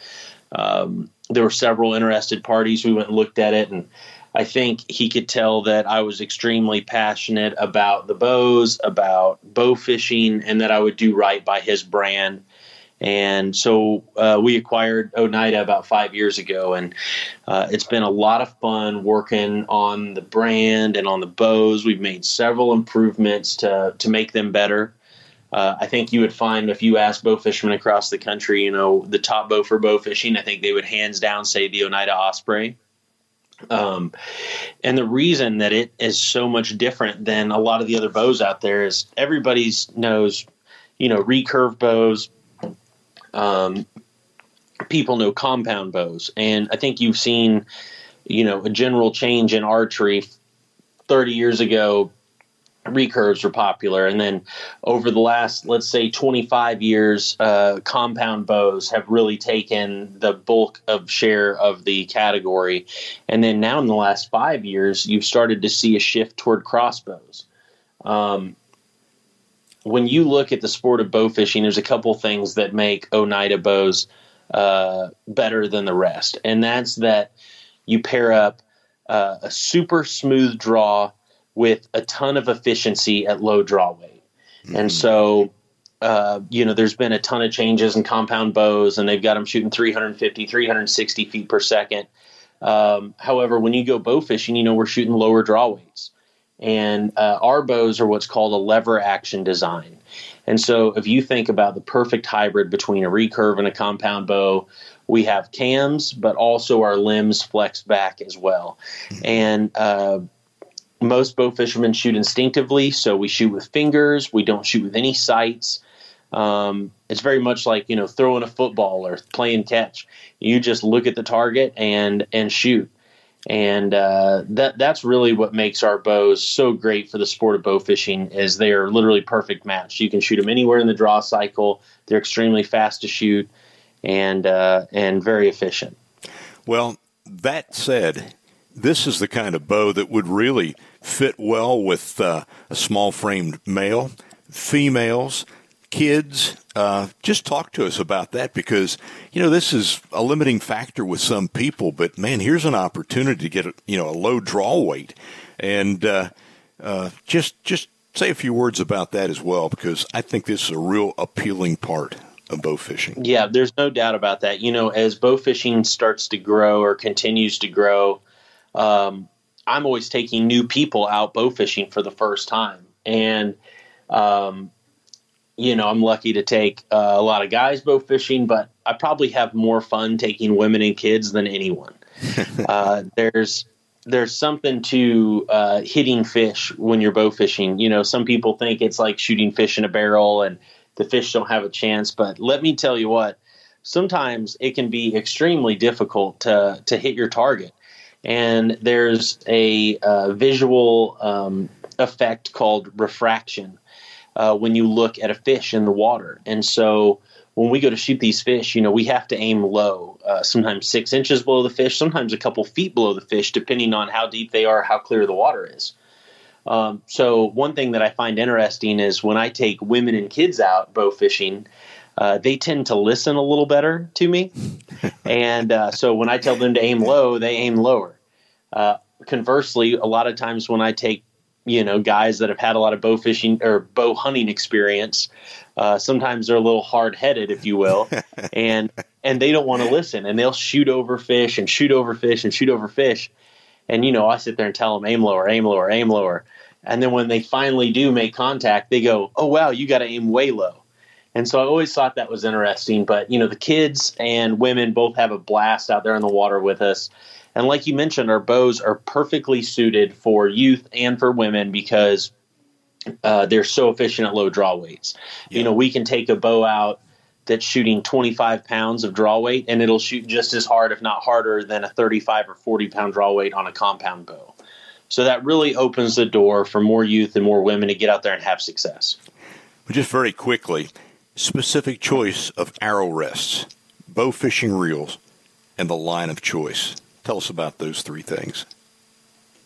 C: um, there were several interested parties. We went and looked at it, and I think he could tell that I was extremely passionate about the bows, about bow fishing, and that I would do right by his brand. And so uh, we acquired Oneida about five years ago, and uh, it's been a lot of fun working on the brand and on the bows. We've made several improvements to to make them better. Uh, I think you would find if you ask bow fishermen across the country, you know, the top bow for bow fishing, I think they would hands down say the Oneida Osprey. Um, and the reason that it is so much different than a lot of the other bows out there is everybody's knows, you know, recurve bows, um, people know compound bows, and I think you've seen, you know, a general change in archery. Thirty years ago, recurves were popular, and then over the last, let's say, 25 years, uh, compound bows have really taken the bulk of share of the category, and then now in the last five years, you've started to see a shift toward crossbows. Um, when you look at the sport of bow fishing, there's a couple things that make Oneida bows uh, better than the rest, and that's that you pair up uh, a super smooth draw with a ton of efficiency at low draw weight, mm-hmm. and so. Uh, you know, there's been a ton of changes in compound bows, and they've got them shooting 350, 360 feet per second. Um, however, when you go bow fishing, you know, we're shooting lower draw weights. And uh, our bows are what's called a lever action design. And so if you think about the perfect hybrid between a recurve and a compound bow, we have cams, but also our limbs flex back as well. And uh, most bow fishermen shoot instinctively, so we shoot with fingers. We don't shoot with any sights. Um, it's very much like you know throwing a football or playing catch. You just look at the target and and shoot, and uh, that that's really what makes our bows so great for the sport of bow fishing. Is they are literally perfect match. You can shoot them anywhere in the draw cycle. They're extremely fast to shoot, and uh, and very efficient.
A: Well, that said, this is the kind of bow that would really fit well with uh, a small framed male, females kids. Uh, just talk to us about that because you know this is a limiting factor with some people. But man, here's an opportunity to get a, you know a low draw weight, and uh, uh, just just say a few words about that as well because I think this is a real appealing part of bow fishing.
C: Yeah, there's no doubt about that. You know, as bow fishing starts to grow or continues to grow, um, I'm always taking new people out bow fishing for the first time, and um, you know, I'm lucky to take uh, a lot of guys bow fishing, but I probably have more fun taking women and kids than anyone. uh, there's there's something to uh, hitting fish when you're bow fishing. You know, some people think it's like shooting fish in a barrel and the fish don't have a chance. But let me tell you what, sometimes it can be extremely difficult to to hit your target. And there's a uh, visual um, effect called refraction uh, when you look at a fish in the water. And so when we go to shoot these fish, you know, we have to aim low, uh, sometimes six inches below the fish, sometimes a couple feet below the fish, depending on how deep they are, how clear the water is. Um, so one thing that I find interesting is when I take women and kids out bow fishing, uh, they tend to listen a little better to me, and uh, so when I tell them to aim low, they aim lower. Uh, conversely, a lot of times when I take you know guys that have had a lot of bow fishing or bow hunting experience uh, sometimes they're a little hard headed if you will and and they don't want to listen and they'll shoot over fish and shoot over fish and shoot over fish. And you know i sit there and tell them aim lower aim lower aim lower. And then when they finally do make contact they go oh wow you got to aim way low. And so i always thought that was interesting but you know the kids and women both have a blast out there in the water with us and like you mentioned, our bows are perfectly suited for youth and for women because uh, they're so efficient at low draw weights. Yeah. You know, we can take a bow out that's shooting 25 pounds of draw weight and it'll shoot just as hard, if not harder, than a 35 or 40 pound draw weight on a compound bow. So that really opens the door for more youth and more women to get out there and have success.
A: But Just very quickly, specific choice of arrow rests, bow fishing reels, and the line of choice. Tell us about those three things.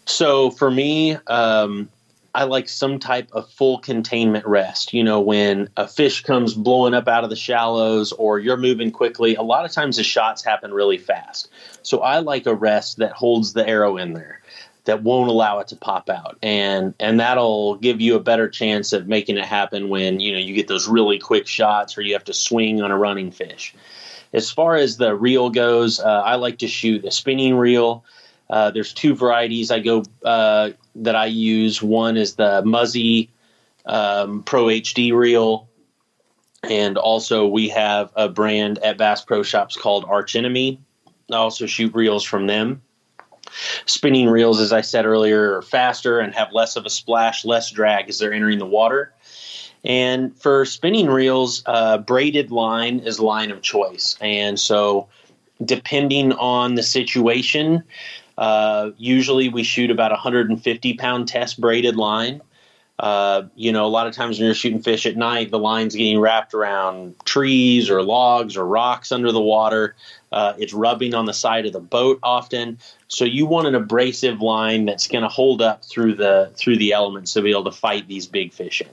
C: So for me, um, I like some type of full containment rest. You know, when a fish comes blowing up out of the shallows or you're moving quickly, a lot of times the shots happen really fast. So I like a rest that holds the arrow in there that won't allow it to pop out and and that'll give you a better chance of making it happen when you know you get those really quick shots or you have to swing on a running fish as far as the reel goes, uh, I like to shoot a spinning reel. Uh, there's two varieties I go uh, that I use. One is the Muzzy um, Pro HD reel, and also we have a brand at Bass Pro Shops called Arch Enemy. I also shoot reels from them. Spinning reels, as I said earlier, are faster and have less of a splash, less drag as they're entering the water. And for spinning reels, uh, braided line is line of choice. And so, depending on the situation, uh, usually we shoot about 150 pound test braided line. Uh, you know, a lot of times when you're shooting fish at night, the line's getting wrapped around trees or logs or rocks under the water. Uh, it's rubbing on the side of the boat often. So you want an abrasive line that's going to hold up through the through the elements to be able to fight these big fish in.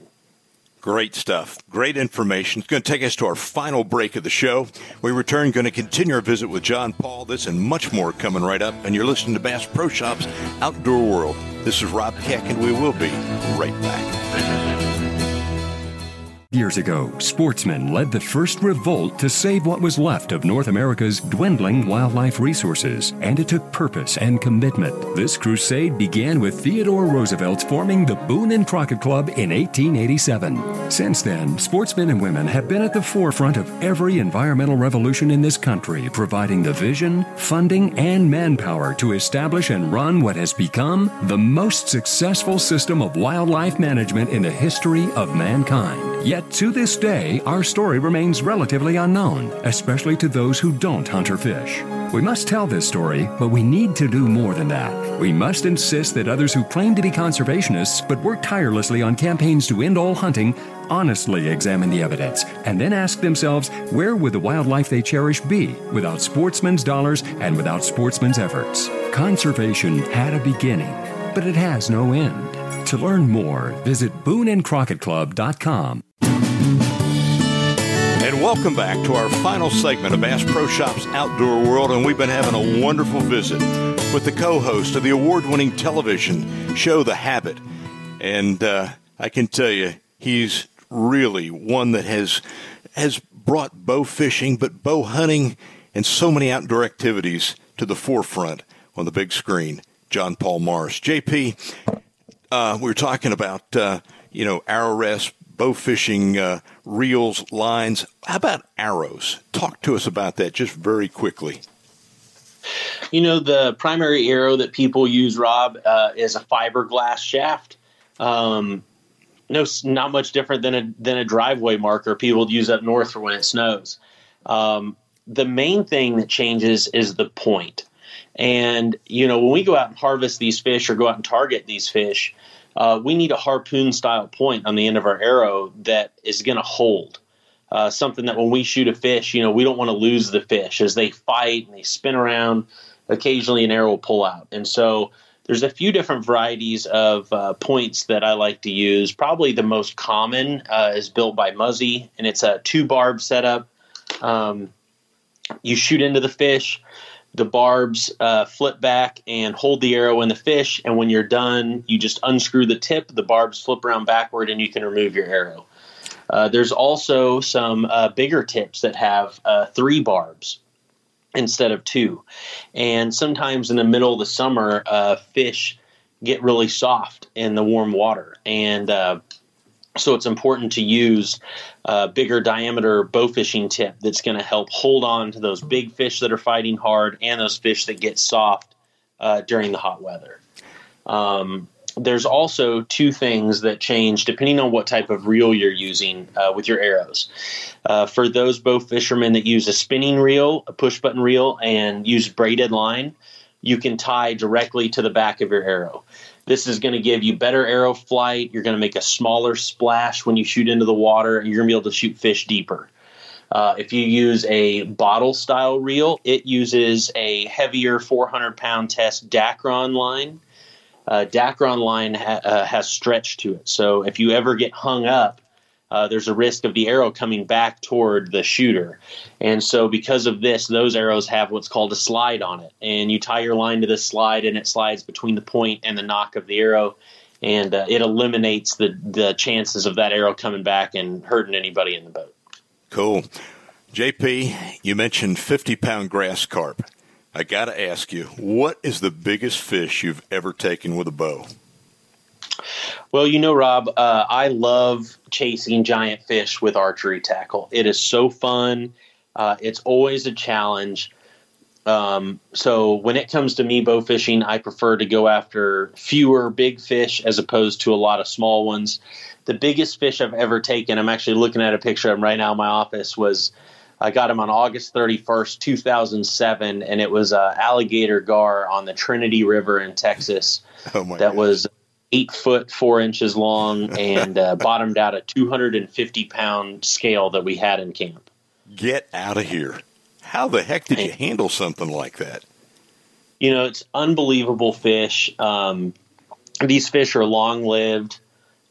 A: Great stuff. Great information. It's going to take us to our final break of the show. We return, going to continue our visit with John Paul. This and much more coming right up. And you're listening to Bass Pro Shops Outdoor World. This is Rob Keck, and we will be right back.
M: Years ago, sportsmen led the first revolt to save what was left of North America's dwindling wildlife resources, and it took purpose and commitment. This crusade began with Theodore Roosevelt's forming the Boone and Crockett Club in 1887. Since then, sportsmen and women have been at the forefront of every environmental revolution in this country, providing the vision, funding, and manpower to establish and run what has become the most successful system of wildlife management in the history of mankind. Yet to this day, our story remains relatively unknown, especially to those who don't hunt or fish. We must tell this story, but we need to do more than that. We must insist that others who claim to be conservationists but work tirelessly on campaigns to end all hunting honestly examine the evidence and then ask themselves where would the wildlife they cherish be without sportsmen's dollars and without sportsmen's efforts? Conservation had a beginning, but it has no end. To learn more, visit booneandcrockettclub.com.
A: And welcome back to our final segment of Bass Pro Shops Outdoor World. And we've been having a wonderful visit with the co host of the award winning television show, The Habit. And uh, I can tell you, he's really one that has, has brought bow fishing, but bow hunting and so many outdoor activities to the forefront on the big screen. John Paul Morris. JP, uh, we were talking about, uh, you know, arrow rest, bow fishing uh, reels, lines. How about arrows? Talk to us about that just very quickly.
C: You know, the primary arrow that people use, Rob, uh, is a fiberglass shaft. Um, no, not much different than a than a driveway marker people use up north for when it snows. Um, the main thing that changes is the point. And you know, when we go out and harvest these fish or go out and target these fish, uh, we need a harpoon style point on the end of our arrow that is going to hold. Uh, something that when we shoot a fish, you know, we don't want to lose the fish as they fight and they spin around. Occasionally, an arrow will pull out, and so there's a few different varieties of uh, points that I like to use. Probably the most common uh, is built by Muzzy, and it's a two barb setup. Um, you shoot into the fish the barbs uh, flip back and hold the arrow in the fish. And when you're done, you just unscrew the tip, the barbs flip around backward, and you can remove your arrow. Uh, there's also some uh, bigger tips that have uh, three barbs instead of two. And sometimes in the middle of the summer, uh, fish get really soft in the warm water. And uh, so it's important to use a bigger diameter bow fishing tip that's going to help hold on to those big fish that are fighting hard and those fish that get soft uh, during the hot weather. Um, there's also two things that change depending on what type of reel you're using uh, with your arrows. Uh, for those bow fishermen that use a spinning reel, a push button reel, and use braided line, you can tie directly to the back of your arrow. This is going to give you better arrow flight. You're going to make a smaller splash when you shoot into the water, and you're going to be able to shoot fish deeper. Uh, if you use a bottle style reel, it uses a heavier 400 pound test Dacron line. Uh, Dacron line ha- uh, has stretch to it. So if you ever get hung up, uh, there's a risk of the arrow coming back toward the shooter. And so, because of this, those arrows have what's called a slide on it. And you tie your line to this slide, and it slides between the point and the nock of the arrow. And uh, it eliminates the, the chances of that arrow coming back and hurting anybody in the boat.
A: Cool. JP, you mentioned 50 pound grass carp. I got to ask you, what is the biggest fish you've ever taken with a bow?
C: Well, you know, Rob, uh, I love chasing giant fish with archery tackle. It is so fun. Uh, it's always a challenge. Um, so when it comes to me bow fishing, I prefer to go after fewer big fish as opposed to a lot of small ones. The biggest fish I've ever taken, I'm actually looking at a picture of him right now in my office, was I got him on August 31st, 2007, and it was uh, alligator gar on the Trinity River in Texas.
A: Oh my
C: that was eight foot four inches long and uh, bottomed out a 250 pound scale that we had in camp.
A: Get out of here! How the heck did you handle something like that?
C: You know, it's unbelievable fish. Um, these fish are long lived.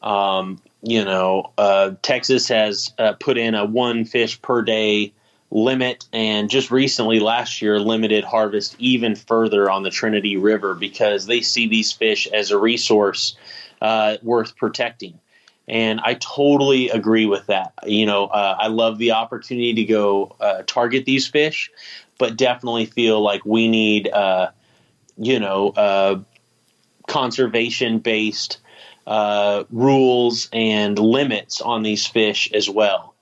C: Um, you know, uh, Texas has uh, put in a one fish per day limit, and just recently last year limited harvest even further on the Trinity River because they see these fish as a resource uh, worth protecting. And I totally agree with that. You know, uh, I love the opportunity to go uh, target these fish, but definitely feel like we need, uh, you know, uh, conservation based uh, rules and limits on these fish as well.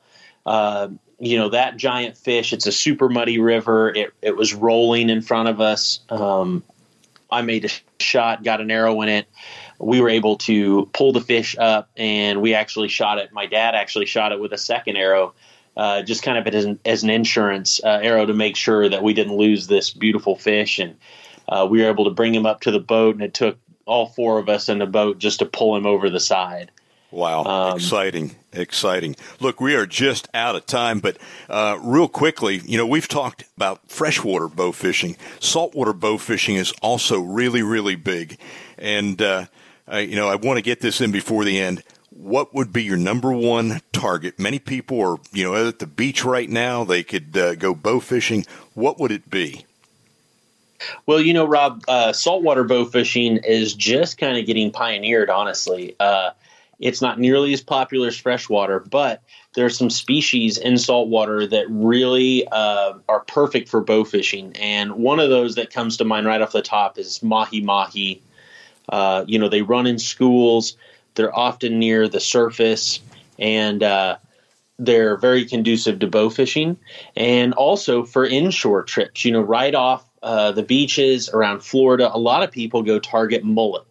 C: You know that giant fish. It's a super muddy river. It it was rolling in front of us. Um, I made a shot, got an arrow in it. We were able to pull the fish up, and we actually shot it. My dad actually shot it with a second arrow, uh, just kind of as an, as an insurance uh, arrow to make sure that we didn't lose this beautiful fish. And uh, we were able to bring him up to the boat, and it took all four of us in the boat just to pull him over the side.
A: Wow, um, exciting, exciting. Look, we are just out of time, but uh, real quickly, you know, we've talked about freshwater bow fishing. Saltwater bow fishing is also really, really big. And, uh, I, you know, I want to get this in before the end. What would be your number one target? Many people are, you know, at the beach right now. They could uh, go bow fishing. What would it be?
C: Well, you know, Rob, uh, saltwater bow fishing is just kind of getting pioneered, honestly. It's not nearly as popular as freshwater, but there are some species in saltwater that really uh, are perfect for bow fishing. And one of those that comes to mind right off the top is mahi mahi. Uh, you know, they run in schools. They're often near the surface, and uh, they're very conducive to bow fishing, and also for inshore trips. You know, right off uh, the beaches around Florida, a lot of people go target mullet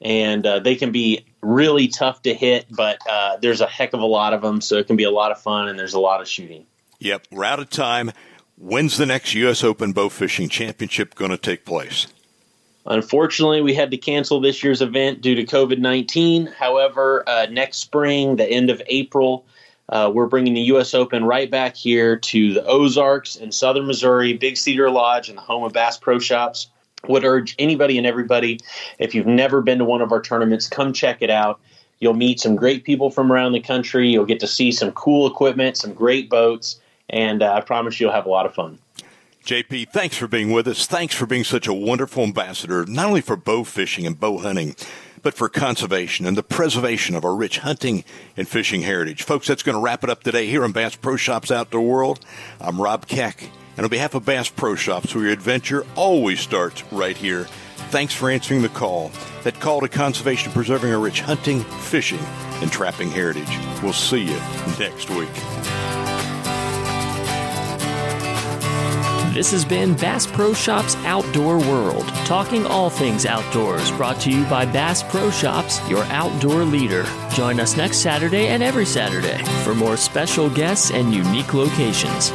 C: and uh, they can be really tough to hit, but uh, there's a heck of a lot of them, so it can be a lot of fun, and there's a lot of shooting.
A: Yep, we're out of time. When's the next U.S. Open Bow Fishing Championship going to take place?
C: Unfortunately, we had to cancel this year's event due to COVID 19. However, uh, next spring, the end of April, uh, we're bringing the U.S. Open right back here to the Ozarks in southern Missouri, Big Cedar Lodge, and the home of Bass Pro Shops would urge anybody and everybody if you've never been to one of our tournaments come check it out you'll meet some great people from around the country you'll get to see some cool equipment some great boats and uh, i promise you'll have a lot of fun
A: JP, thanks for being with us. Thanks for being such a wonderful ambassador, not only for bow fishing and bow hunting, but for conservation and the preservation of our rich hunting and fishing heritage. Folks, that's going to wrap it up today here on Bass Pro Shops Outdoor World. I'm Rob Keck. And on behalf of Bass Pro Shops, where your adventure always starts right here, thanks for answering the call. That call to conservation preserving our rich hunting, fishing, and trapping heritage. We'll see you next week.
B: This has been Bass Pro Shops Outdoor World, talking all things outdoors, brought to you by Bass Pro Shops, your outdoor leader. Join us next Saturday and every Saturday for more special guests and unique locations.